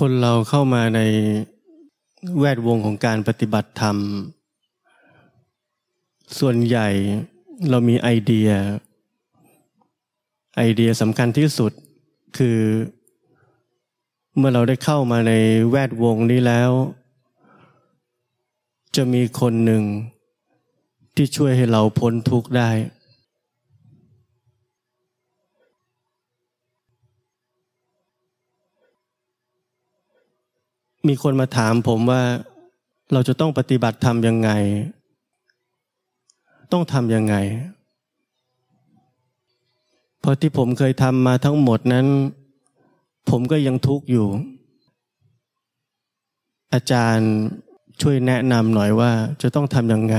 คนเราเข้ามาในแวดวงของการปฏิบัติธรรม ส่วนใหญ่เรามีไอเดีย ไอเดียสำคัญที่สุดคือ เมื่อเราได้เข้ามาในแวดวงนี้แล้ว จะมีคนหนึ่งที่ช่วยให้เราพ้นทุกข์ได้ มีคนมาถามผมว่าเราจะต้องปฏิบัติทำยังไง ต้องทำยังไง เพราะที่ผมเคยทำมาทั้งหมดนั้น ผมก็ยังทุกข์อยู่ อาจารย์ช่วยแนะนำหน่อยว่าจะต้องทำยังไง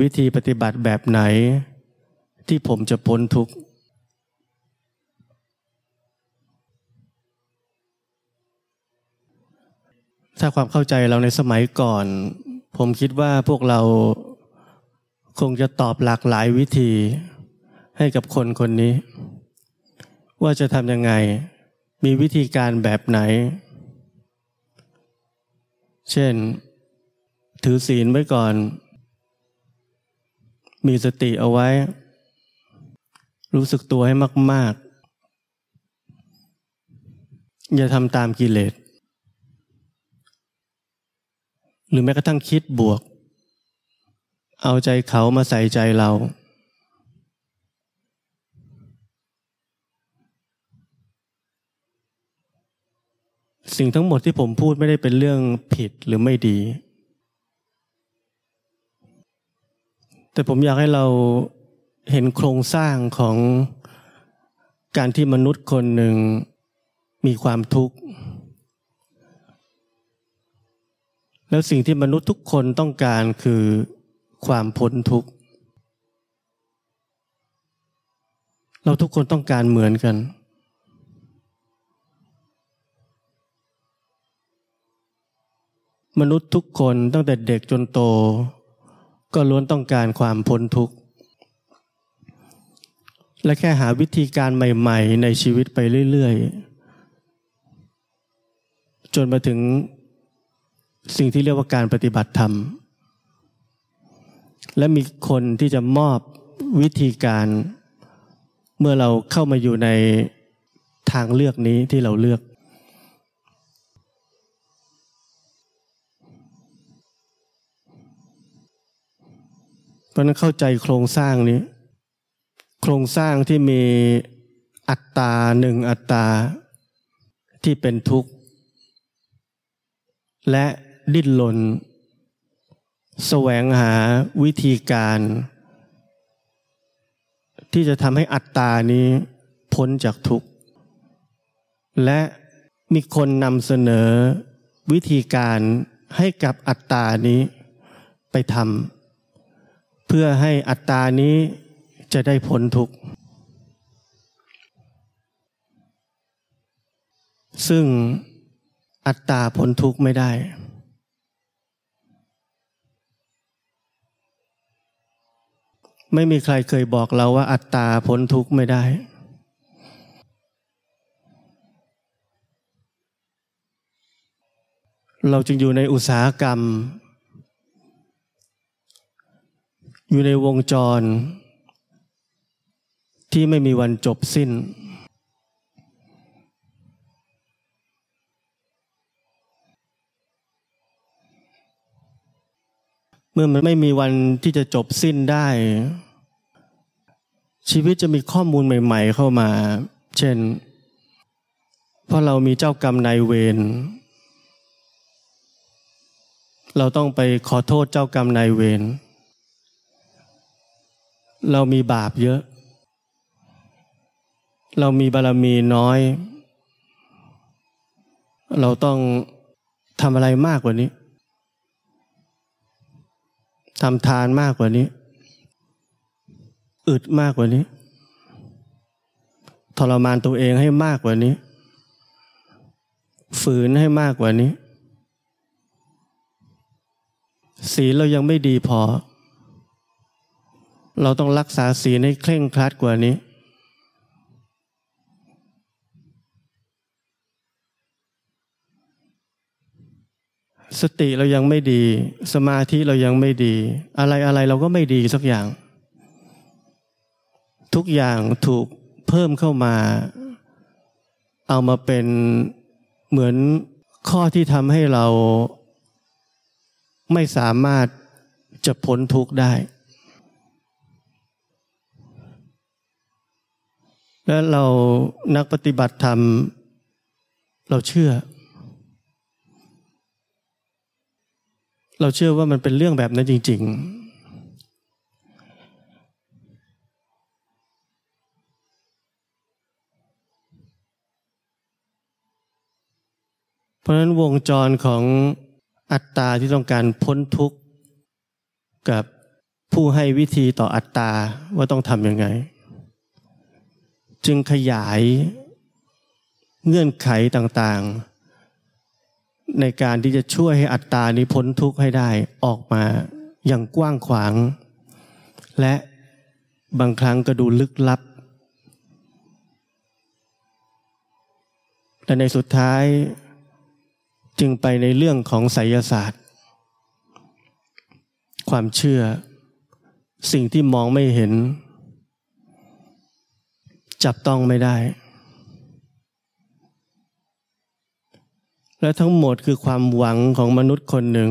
วิธีปฏิบัติแบบไหน ที่ผมจะพ้นทุกข์ ถ้าความเข้าใจเราในสมัยก่อน ผมคิดว่าพวกเราคงจะตอบหลากหลายวิธีให้กับคนคนนี้ ว่าจะทำยังไง มีวิธีการแบบไหน เช่น ถือศีลไว้ก่อน มีสติเอาไว้ รู้สึกตัวให้มาก ๆ อย่าทำตามกิเลส หรือแม้กระทั่งคิดบวก เอาใจเขามาใส่ใจเรา สิ่งทั้งหมดที่ผมพูดไม่ได้เป็นเรื่องผิดหรือไม่ดี แต่ผมอยากให้เราเห็นโครงสร้างของการที่มนุษย์คนหนึ่งมีความทุกข์ แล้วสิ่งที่มนุษย์ทุกคนต้องการคือความพ้นทุกข์ เราทุกคนต้องการเหมือนกัน มนุษย์ทุกคนตั้งแต่เด็กจนโต ก็ล้วนต้องการความพ้นทุกข์ และแค่หาวิธีการใหม่ ๆ ในชีวิตไปเรื่อย ๆ จนมาถึง สิ่งที่เรียกว่าการปฏิบัติธรรม และมีคนที่จะมอบวิธีการเมื่อเราเข้ามาอยู่ในทางเลือกนี้ที่เราเลือก เพราะนั้นเข้าใจโครงสร้างนี้ โครงสร้างที่มีอัตตาหนึ่งอัตตาที่เป็นทุกข์ และ ดิ้นรนแสวงหาวิธีการ ที่จะทำให้อัตตานี้พ้นจากทุกข์ และมีคนนำเสนอวิธีการให้กับอัตตานี้ไปทำเพื่อให้อัตตานี้จะได้พ้นทุกข์ ซึ่งอัตตาพ้นทุกข์ไม่ได้ ไม่มีใครเคยบอกเราว่าอัตตาพ้นทุกข์ไม่ได้ เราจึงอยู่ในอุตสาหกรรม อยู่ในวงจร ที่ไม่มีวันจบสิ้น เมื่อมันไม่มีวันที่จะจบสิ้นได้ ชีวิตจะมีข้อมูลใหม่ ๆ เข้ามา เช่น เพราะเรามีเจ้ากรรมนายเวรเราต้องไปขอโทษเจ้ากรรมนายเวร เรามีบาปเยอะ เรามีบารมีน้อย เราต้องทำอะไรมากกว่านี้ ทำทานมากกว่านี้ อึดมากกว่านี้ ทรมานตัวเองให้มากกว่านี้ ฝืนให้มากกว่านี้ ศีลเรายังไม่ดีพอ เราต้องรักษาศีลให้เคร่งครัดกว่านี้ สติเรายังไม่ดี สมาธิเรายังไม่ดี อะไรอะไรเราก็ไม่ดีสักอย่าง ทุกอย่างถูกเพิ่มเข้ามา เอามาเป็นเหมือนข้อที่ทำให้เราไม่สามารถจะพ้นทุกข์ได้ และเรานักปฏิบัติธรรม เราเชื่อ เราเชื่อว่ามันเป็นเรื่องแบบนั้นจริง ๆ เพราะนั้นวงจรของอัตตาที่ต้องการพ้นทุกข์กับผู้ให้วิธีต่ออัตตาว่าต้องทำยังไง จึงขยายเงื่อนไขต่างๆ ในการที่จะช่วยให้อัตตานี้พ้นทุกข์ให้ได้ออกมาอย่างกว้างขวาง และบางครั้งก็ดูลึกลับ และในสุดท้ายจึงไปในเรื่องของไสยศาสตร์ ความเชื่อ สิ่งที่มองไม่เห็น จับต้องไม่ได้ และทั้งหมดคือความหวังของมนุษย์คนหนึ่ง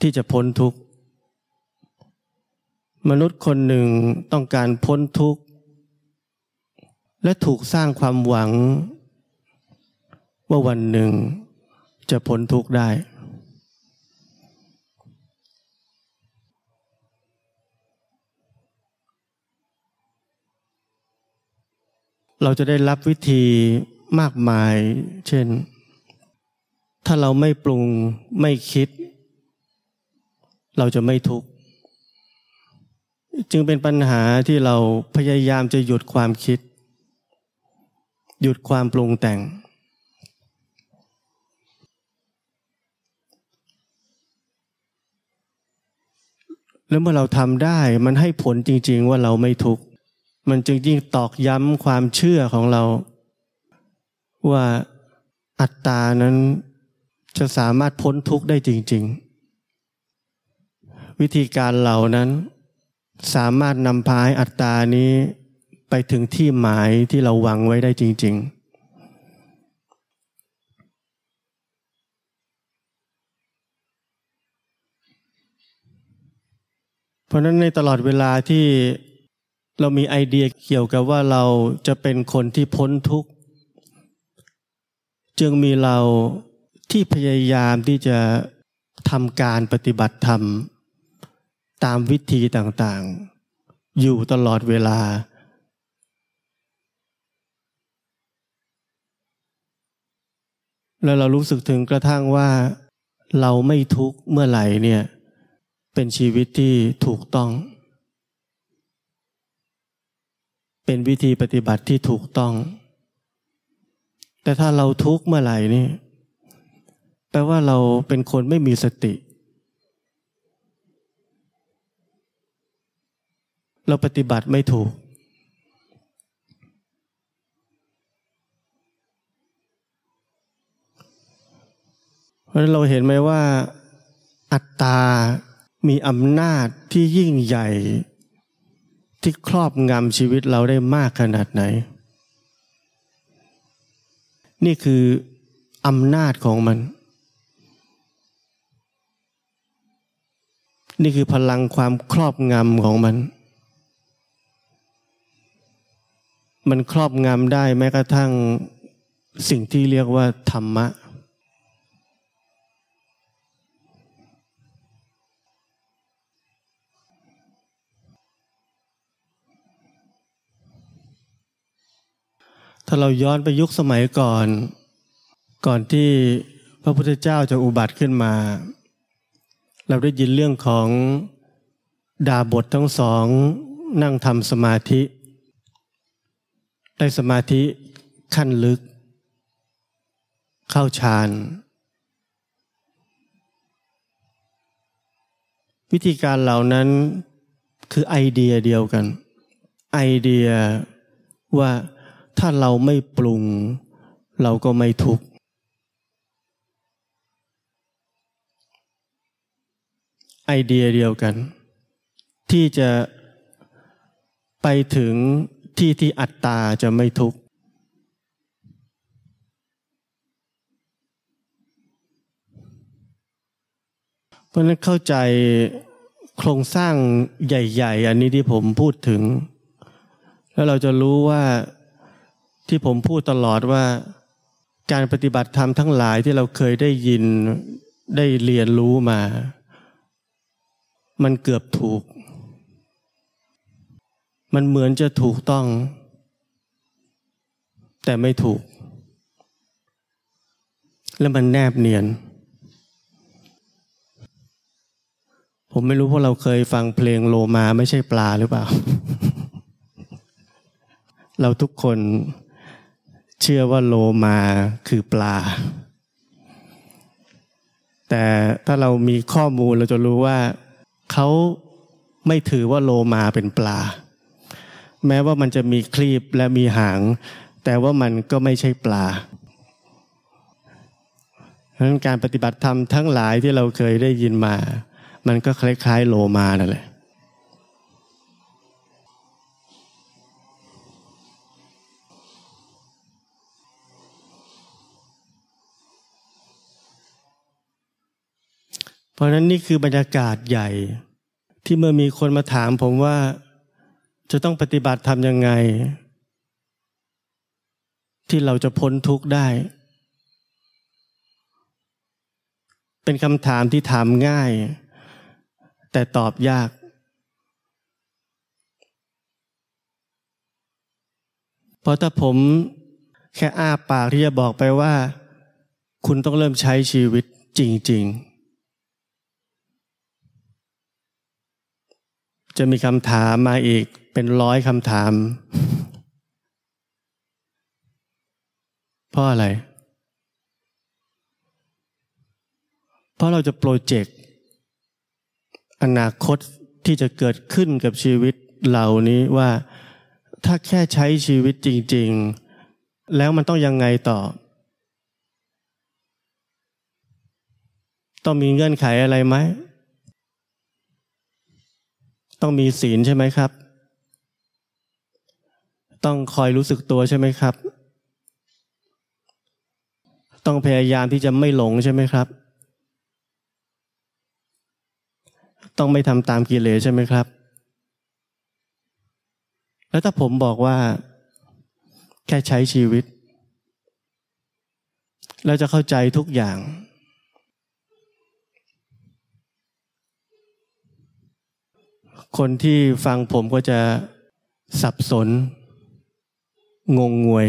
ที่จะพ้นทุกข์ มนุษย์คนหนึ่งต้องการพ้นทุกข์ และถูกสร้างความหวัง ว่าวันหนึ่งจะพ้นทุกข์ได้ เราจะได้รับวิธีมากมาย เช่น ถ้าเราไม่ปรุงไม่คิด เราจะไม่ทุกข์ จึงเป็นปัญหาที่เราพยายามจะหยุดความคิด หยุดความปรุงแต่ง แล้วเมื่อเราทำได้มันให้ผลจริง ๆ ว่าเราไม่ทุกข์ มันจึงยิ่งตอกย้ำความเชื่อของเรา ว่าอัตตานั้น จะสามารถพ้นทุกข์ได้จริง ๆ วิธีการเหล่านั้น สามารถนำพาให้อัตตานี้ไปถึงที่หมายที่เราหวังไว้ได้จริง ๆเพราะนั้นในตลอดเวลาที่เรามีไอเดียเกี่ยวกับว่าเราจะเป็นคนที่พ้นทุกข์ จึงมีเรา ที่พยายามที่จะทำการปฏิบัติธรรม ตามวิธีต่างๆ อยู่ตลอดเวลา แล้วเรารู้สึกถึงกระทั่งว่าเราไม่ทุกข์เมื่อไหร่เนี่ยเป็นชีวิตที่ถูกต้อง เป็นวิธีปฏิบัติที่ถูกต้อง แต่ถ้าเราทุกข์เมื่อไหร่นี่ แปลว่าเราเป็นคนไม่มีสติ เราปฏิบัติไม่ถูก เพราะฉะนั้นเราเห็นไหมว่าอัตตา มีอำนาจที่ยิ่งใหญ่ ที่ครอบงำชีวิตเราได้มากขนาดไหน นี่คืออำนาจของมัน นี่คือพลังความครอบงำของมัน มันครอบงำได้แม้กระทั่งสิ่งที่เรียกว่าธรรมะ ถ้าเราย้อนไปยุคสมัยก่อน ก่อนที่พระพุทธเจ้าจะอุบัติขึ้นมา เราได้ยินเรื่องของดาบททั้งสองนั่งทำสมาธิ ได้สมาธิขั้นลึก เข้าฌานวิธีการเหล่านั้นคือไอเดียเดียวกัน ไอเดียว่าถ้าเราไม่ปรุง เราก็ไม่ทุกข์ ไอเดียเดียวกัน ที่จะไปถึงที่ที่อัตตาจะไม่ทุกข์เพราะนั้นเข้าใจโครงสร้างใหญ่ ๆ อันนี้ที่ผมพูดถึง แล้วเราจะรู้ว่าที่ผมพูดตลอดว่า การปฏิบัติธรรมทั้งหลายที่เราเคยได้ยินได้เรียนรู้มา มันเกือบถูก มันเหมือนจะถูกต้อง แต่ไม่ถูก และมันแนบเนียน ผมไม่รู้พวกเราเคยฟังเพลงโลมาไม่ใช่ปลาหรือเปล่า เราทุกคนเชื่อว่าโลมาคือปลา แต่ถ้าเรามีข้อมูลเราจะรู้ว่า เขาไม่ถือว่าโลมาเป็นปลา แม้ว่ามันจะมีคลีบและมีหาง แต่ว่ามันก็ไม่ใช่ปลาดังนั้นการปฏิบัติธรรมทั้งหลายที่เราเคยได้ยินมา มันก็คล้ายๆ โลมานั่นแหละ เพราะนั้นนี่คือบรรยากาศใหญ่ ที่เมื่อมีคนมาถามผมว่าจะต้องปฏิบัติทำยังไง ที่เราจะพ้นทุกข์ได้ เป็นคำถามที่ถามง่าย แต่ตอบยาก เพราะถ้าผมแค่อ้าปากที่จะบอกไปว่า คุณต้องเริ่มใช้ชีวิตจริง ๆ จะมีคำถามมาอีกเป็นร้อยคำถาม เพราะอะไร เพราะเราจะโปรเจกต์อนาคตที่จะเกิดขึ้นกับชีวิตเหล่านี้ว่าถ้าแค่ใช้ชีวิตจริง ๆ แล้วมันต้องยังไงต่อ ต้องมีเงื่อนไขอะไรไหม ต้องมีศีลใช่ไหมครับ ต้องคอยรู้สึกตัวใช่ไหมครับ ต้องพยายามที่จะไม่หลงใช่ไหมครับ ต้องไม่ทำตามกิเลสใช่ไหมครับ แล้วถ้าผมบอกว่า แค่ใช้ชีวิตเราจะเข้าใจทุกอย่าง คนที่ฟังผมก็จะสับสน งงงวย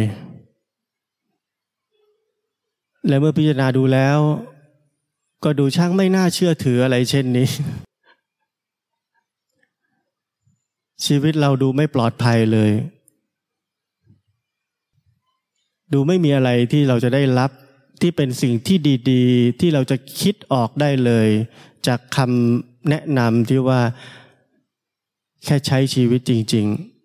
และเมื่อพิจารณาดูแล้ว ก็ดูช่างไม่น่าเชื่อถืออะไรเช่นนี้ ชีวิตเราดูไม่ปลอดภัยเลย ดูไม่มีอะไรที่เราจะได้รับที่เป็นสิ่งที่ดี ๆ ที่เราจะคิดออกได้เลย จากคำแนะนำที่ว่า แค่ใช้ชีวิตจริง ๆ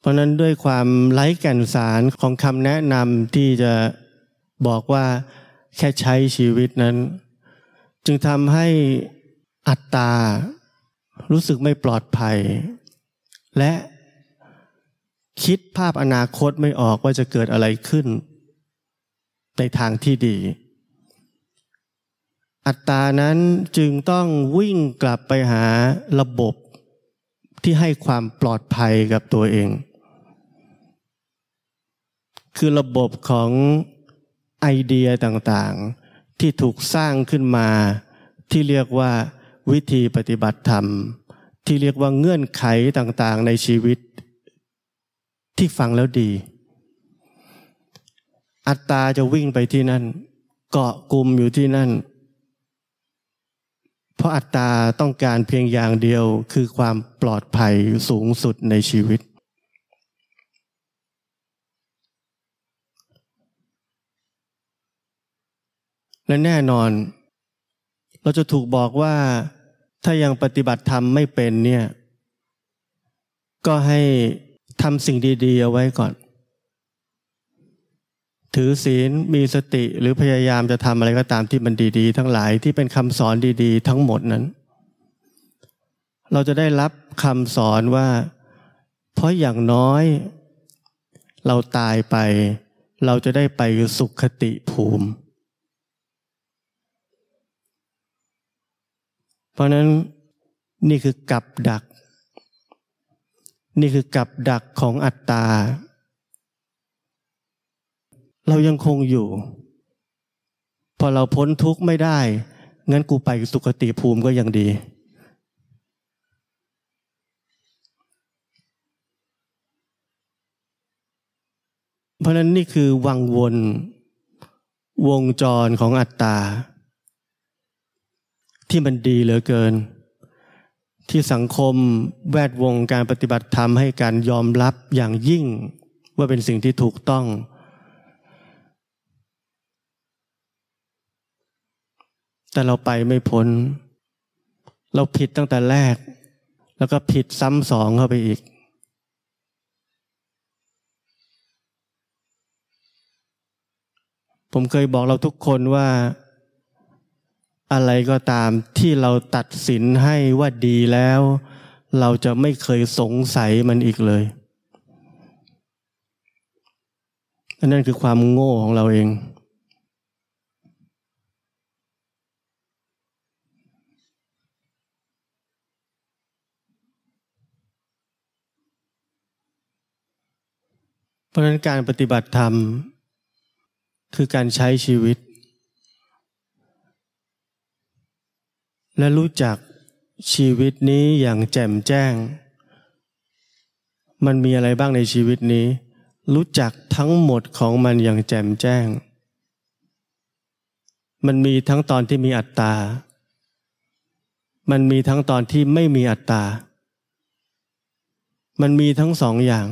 เพราะนั้นด้วยความไร้แก่นสารของคำแนะนำที่จะบอกว่าแค่ใช้ชีวิตนั้น จึงทำให้อัตตา รู้สึกไม่ปลอดภัย และคิดภาพอนาคตไม่ออกว่าจะเกิดอะไรขึ้น ในทางที่ดี อัตตานั้นจึงต้องวิ่งกลับไปหาระบบที่ให้ความปลอดภัยกับตัวเอง คือระบบของไอเดียต่างๆ ที่ถูกสร้างขึ้นมา ที่เรียกว่าวิธีปฏิบัติธรรม ที่เรียกว่าเงื่อนไขต่างๆ ในชีวิต ที่ฟังแล้วดี อัตตาจะวิ่งไปที่นั่น เกาะกลุ่มอยู่ที่นั่น เพราะอัตตาต้องการเพียงอย่างเดียวคือความปลอดภัยสูงสุดในชีวิต และแน่นอน เราจะถูกบอกว่าถ้ายังปฏิบัติธรรมไม่เป็นเนี่ย ก็ให้ทำสิ่งดีๆเอาไว้ก่อน ถือศีลมีสติหรือพยายามจะทำอะไรก็ตามที่มันดีๆ ทั้งหลายที่เป็นคำสอนดีๆ ทั้งหมดนั้น เราจะได้รับคำสอนว่า เพราะอย่างน้อย เราตายไป เราจะได้ไปสุขติภูมิ เพราะนั้นนี่คือกับดัก นี่คือกับดักของอัตตา เรายังคงอยู่ พอเราพ้นทุกข์ไม่ได้ งั้นกูไปสุคติภูมิก็ยังดี เพราะนั้นนี่คือวังวน วงจรของอัตตา ที่มันดีเหลือเกิน ที่สังคมแวดวงการปฏิบัติธรรมให้การยอมรับอย่างยิ่งว่าเป็นสิ่งที่ถูกต้อง แต่เราไปไม่พ้น เราผิดตั้งแต่แรก แล้วก็ผิดซ้ำสองเข้าไปอีก ผมเคยบอกเราทุกคนว่า อะไรก็ตามที่เราตัดสินให้ว่าดีแล้ว เราจะไม่เคยสงสัยมันอีกเลยนั่นคือความโง่ของเราเอง เพราะนั้นการปฏิบัติธรรม คือการใช้ชีวิต และรู้จักชีวิตนี้อย่างแจ่มแจ้ง มันมีอะไรบ้างในชีวิตนี้ รู้จักทั้งหมดของมันอย่างแจ่มแจ้ง มันมีทั้งตอนที่มีอัตตา มันมีทั้งตอนที่ไม่มีอัตตา มันมีทั้งสองอย่าง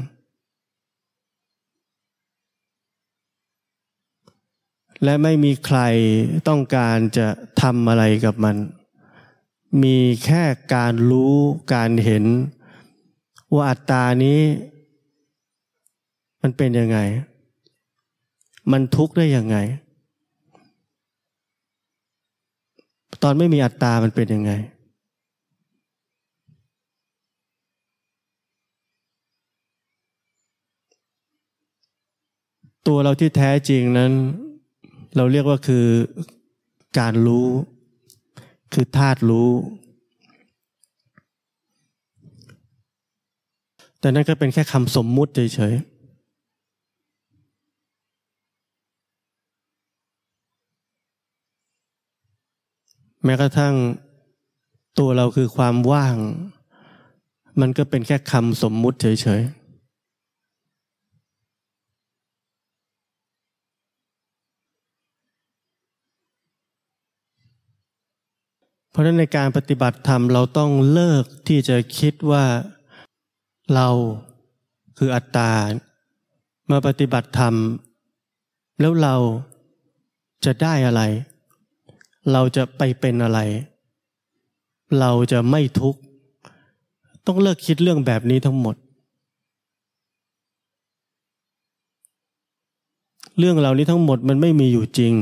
และไม่มีใครต้องการจะทำอะไรกับมัน มีแค่การรู้การเห็น ว่าอัตตานี้ มันเป็นยังไง มันทุกข์ได้ยังไง ตอนไม่มีอัตตามันเป็นยังไง ตัวเราที่แท้จริงนั้น เราเรียกว่าคือการรู้ คือธาตุรู้ แต่นั่นก็เป็นแค่คำสมมุติเฉยๆแม้กระทั่งตัวเราคือความว่าง มันก็เป็นแค่คำสมมุติเฉยๆเพ ราะฉะนั้นในการปฏิบัติธรรมเราต้องเลิกที่จะคิดว่าเราคืออัตตา มาปฏิบัติธรรม แล้วเราจะได้อะไร เราจะไปเป็นอะไร เราจะไม่ทุกข์ ต้องเลิกคิดเรื่องแบบนี้ทั้งหมด เรื่องเหล่านี้ทั้งหมดมันไม่มีอยู่จริง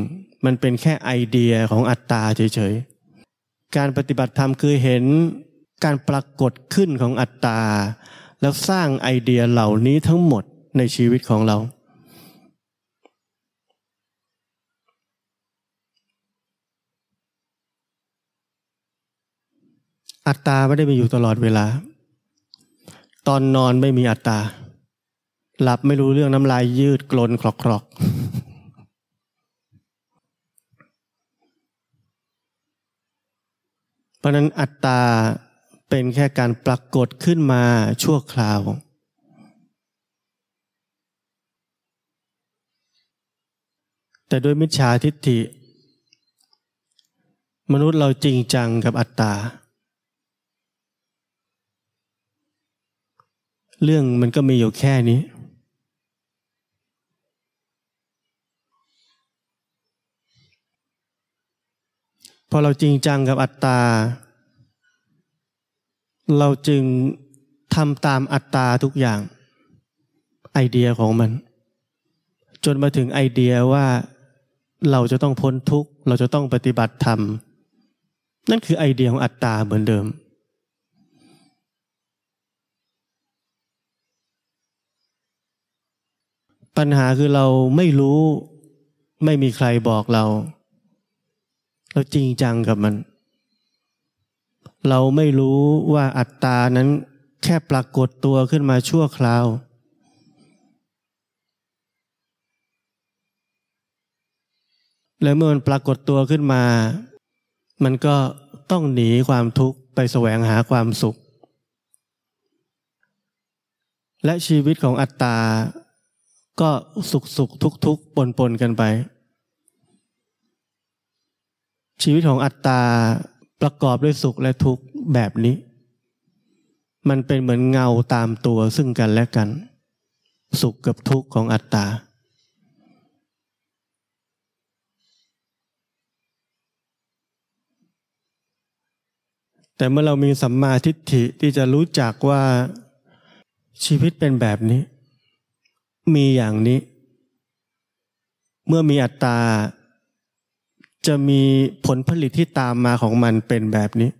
มันเป็นแค่ไอเดียของอัตตาเฉยๆ การปฏิบัติธรรมคือเห็นการปรากฏขึ้นของอัตตา แล้วสร้างไอเดียเหล่านี้ทั้งหมดในชีวิตของเรา อัตตาไม่ได้มีอยู่ตลอดเวลา ตอนนอนไม่มีอัตตา หลับไม่รู้เรื่องน้ำลายยืดกลนคลอกๆ ราะนั้นอัตตาเป็นแค่การปรากฏขึ้นมาชั่วคราว แต่ด้วยมิจฉาทิฏฐิ มนุษย์เราจริงจังกับอัตตา เรื่องมันก็มีอยู่แค่นี้พ อเราจริงจังกับอัตตา เราจึงทำตามอัตตาทุกอย่าง ไอเดียของมัน จนมาถึงไอเดียว่าเราจะต้องพ้นทุกข์ เราจะต้องปฏิบัติธรรม นั่นคือไอเดียของอัตตาเหมือนเดิม ปัญหาคือเราไม่รู้ไม่มีใครบอกเรา เราจริงจังกับมัน เราไม่รู้ว่าอัตตานั้นแค่ปรากฏตัวขึ้นมาชั่วคราว แล้วเมื่อมันปรากฏตัวขึ้นมา มันก็ต้องหนีความทุกข์ไปแสวงหาความสุข และชีวิตของอัตตา ก็สุขสุขทุกทุกปนปนกันไป ชีวิตของอัตตาประกอบด้วยสุขและทุกข์แบบนี้ มันเป็นเหมือนเงาตามตัวซึ่งกันและกัน สุขกับทุกข์ของอัตตา แต่เมื่อเรามีสัมมาทิฏฐิที่จะรู้จักว่าชีวิตเป็นแบบนี้ มีอย่างนี้ เมื่อมีอัตตา จะมีผลผลิตที่ตามมาของมันเป็นแบบนี้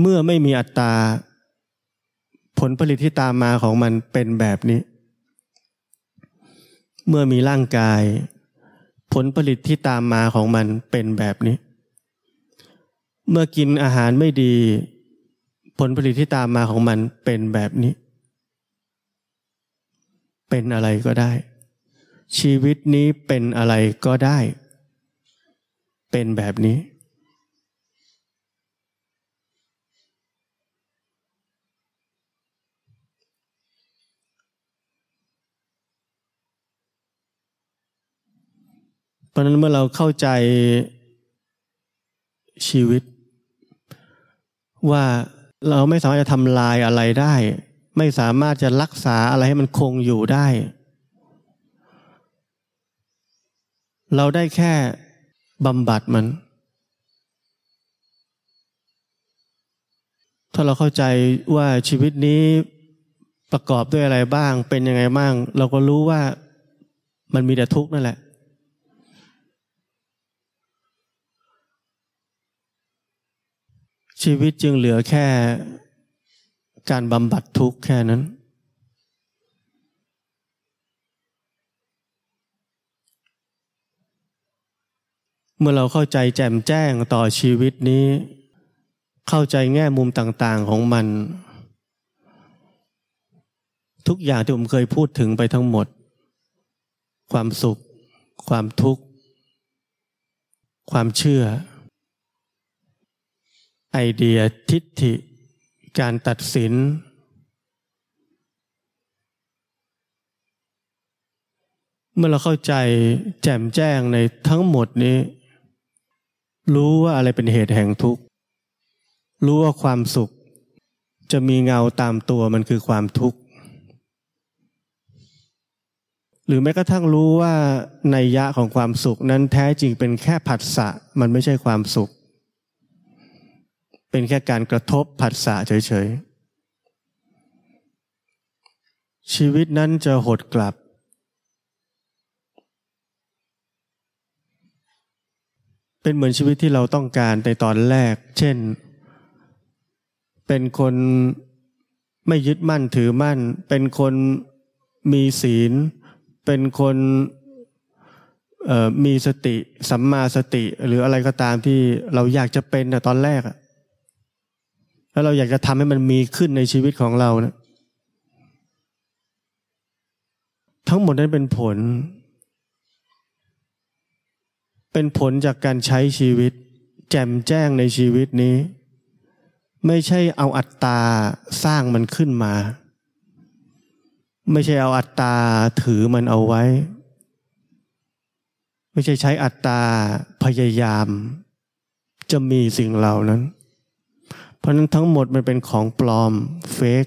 เมื่อไม่มีอัตตาผลผลิตที่ตามมาของมันเป็นแบบนี้ เมื่อมีร่างกาย ผลผลิตที่ตามมาของมันเป็นแบบนี้ เมื่อกินอาหารไม่ดี ผลผลิตที่ตามมาของมันเป็นแบบนี้ เป็นอะไรก็ได้ ชีวิตนี้เป็นอะไรก็ได้ เป็นแบบนี้ เพราะนั้นเมื่อเราเข้าใจชีวิต ว่าเราไม่สามารถจะทำลายอะไรได้ ไม่สามารถจะรักษาอะไรให้มันคงอยู่ได้ เราได้แค่ บำบัดมัน ถ้าเราเข้าใจว่าชีวิตนี้ประกอบด้วยอะไรบ้าง เป็นยังไงบ้าง เราก็รู้ว่ามันมีแต่ทุกข์นั่นแหละ ชีวิตจึงเหลือแค่การบำบัดทุกข์แค่นั้น มื่อเราเข้าใจแจ่มแจ้งต่อชีวิตนี้ เข้าใจแง่มุมต่างๆของมัน ทุกอย่างที่ผมเคยพูดถึงไปทั้งหมด ความสุข ความทุกข์ ความเชื่อ ไอเดียทิฏฐิ การตัดสินเมื่อเราเข้าใจแจ่มแจ้งในทั้งหมดนี้ รู้ว่าอะไรเป็นเหตุแห่งทุกข์ รู้ว่าความสุข จะมีเงาตามตัวมันคือความทุกข์ หรือแม้กระทั่งรู้ว่าในยะของความสุขนั้นแท้จริงเป็นแค่ผัสสะมันไม่ใช่ความสุข เป็นแค่การกระทบผัสสะเฉยๆ ชีวิตนั้นจะหดกลับ เป็นเหมือนชีวิตที่เราต้องการในตอนแรก เช่น เป็นคนไม่ยึดมั่นถือมั่น เป็นคนมีศีล เป็นคนมีสติสัมมาสติ หรืออะไรก็ตามที่เราอยากจะเป็นตอนแรกแล้วเราอยากจะทำให้มันมีขึ้นในชีวิตของเรานะทั้งหมดนั้นเป็นผล เป็นผลจากการใช้ชีวิต แจ่มแจ้งในชีวิตนี้ ไม่ใช่เอาอัตตาสร้างมันขึ้นมา ไม่ใช่เอาอัตตาถือมันเอาไว้ ไม่ใช่ใช้อัตตาพยายาม จะมีสิ่งเหล่านั้น เพราะนั้นทั้งหมดมันเป็นของปลอมเฟก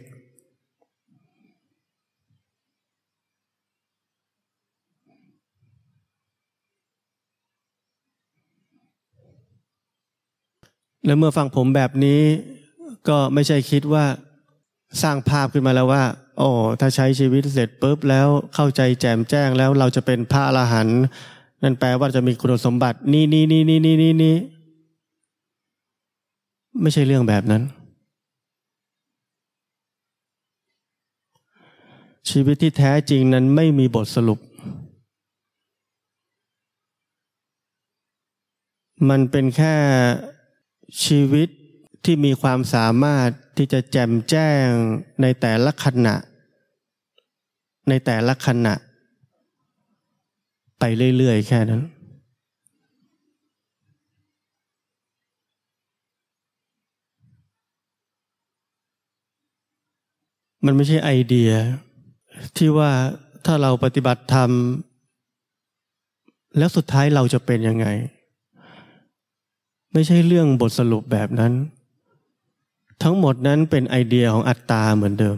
และเมื่อฟังผมแบบนี้ก็ไม่ใช่คิดว่าสร้างภาพขึ้นมาแล้วว่าโอ้ถ้าใช้ชีวิตเสร็จปุ๊บแล้วเข้าใจแจ่มแจ้งแล้วเราจะเป็นพระอรหันต์นั่นแปลว่าจะมีคุณสมบัตินี่นี่นี่นี่นี่นี่นี่ไม่ใช่เรื่องแบบนั้น ชีวิตที่แท้จริงนั้นไม่มีบทสรุป มันเป็นแค่ ชีวิตที่มีความสามารถที่จะแจ่มแจ้งในแต่ละขณะ ในแต่ละขณะ ไปเรื่อยๆ แค่นั้น มันไม่ใช่ไอเดีย ที่ว่าถ้าเราปฏิบัติธรรม แล้วสุดท้ายเราจะเป็นยังไง ไม่ใช่เรื่องบทสรุปแบบนั้น ทั้งหมดนั้นเป็นไอเดียของอัตตาเหมือนเดิม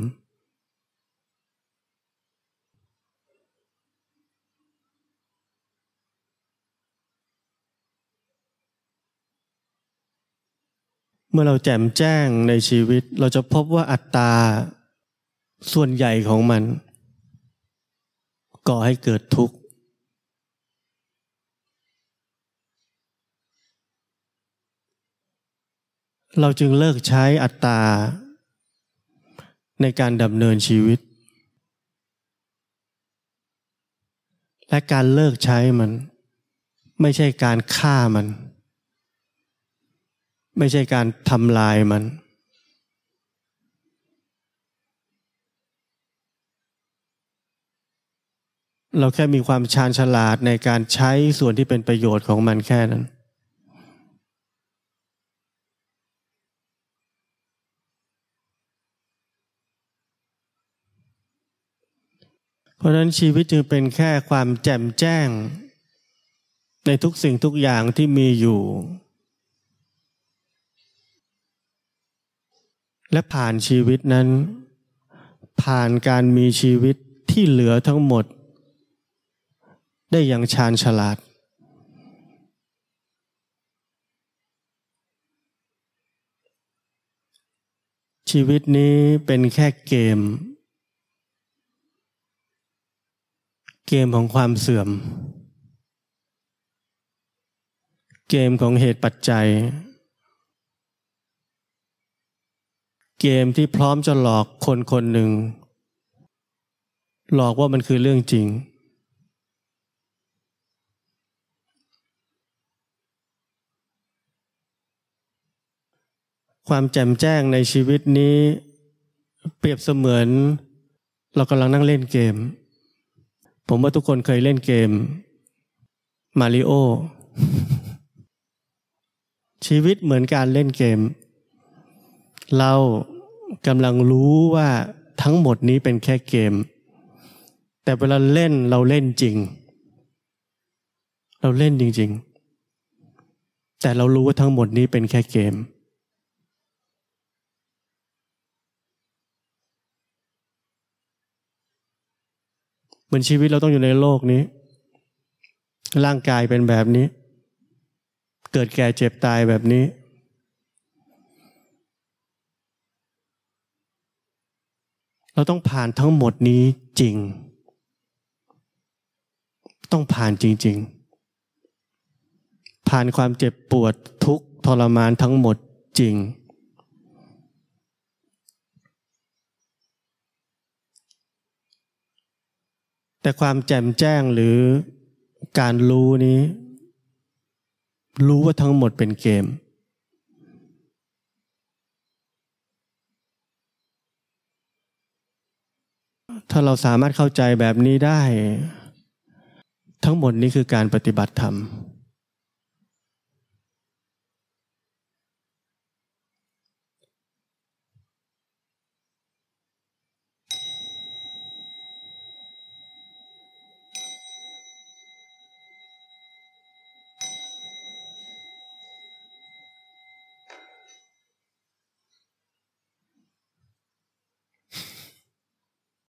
เมื่อเราแจ่มแจ้งในชีวิตเราจะพบว่าอัตตา ส่วนใหญ่ของมัน ก่อให้เกิดทุกข์ เราจึงเลิกใช้อัตตา ในการดำเนินชีวิต และการเลิกใช้มัน ไม่ใช่การฆ่ามัน ไม่ใช่การทำลายมัน เราแค่มีความชาญฉลาดในการใช้ส่วนที่เป็นประโยชน์ของมันแค่นั้น เพราะนั้นชีวิตจึงเป็นแค่ความแจ่มแจ้ง ในทุกสิ่งทุกอย่างที่มีอยู่ และผ่านชีวิตนั้น ผ่านการมีชีวิตที่เหลือทั้งหมด ได้อย่างชาญฉลาดชีวิตนี้เป็นแค่เกม เกมของความเสื่อม เกมของเหตุปัจจัย เกมที่พร้อมจะหลอกคนคนหนึ่ง หลอกว่ามันคือเรื่องจริง ความแจ่มแจ้งในชีวิตนี้ เปรียบเสมือน เรากำลังนั่งเล่นเกม ผมว่าทุกคนเคยเล่นเกมมาริโอชีวิตเหมือนการเล่นเกม เรากำลังรู้ว่าทั้งหมดนี้เป็นแค่เกม แต่เวลาเล่นเราเล่นจริง เราเล่นจริง ๆ แต่เรารู้ว่าทั้งหมดนี้เป็นแค่เกม เหมือนชีวิตเราต้องอยู่ในโลกนี้ ร่างกายเป็นแบบนี้ เกิดแก่เจ็บตายแบบนี้ เราต้องผ่านทั้งหมดนี้จริง ต้องผ่านจริง ๆ ผ่านความเจ็บปวดทุกทรมานทั้งหมดจริง แต่ความแจ่มแจ้งหรือการรู้นี้ รู้ว่าทั้งหมดเป็นเกม ถ้าเราสามารถเข้าใจแบบนี้ได้ ทั้งหมดนี้คือการปฏิบัติธรรม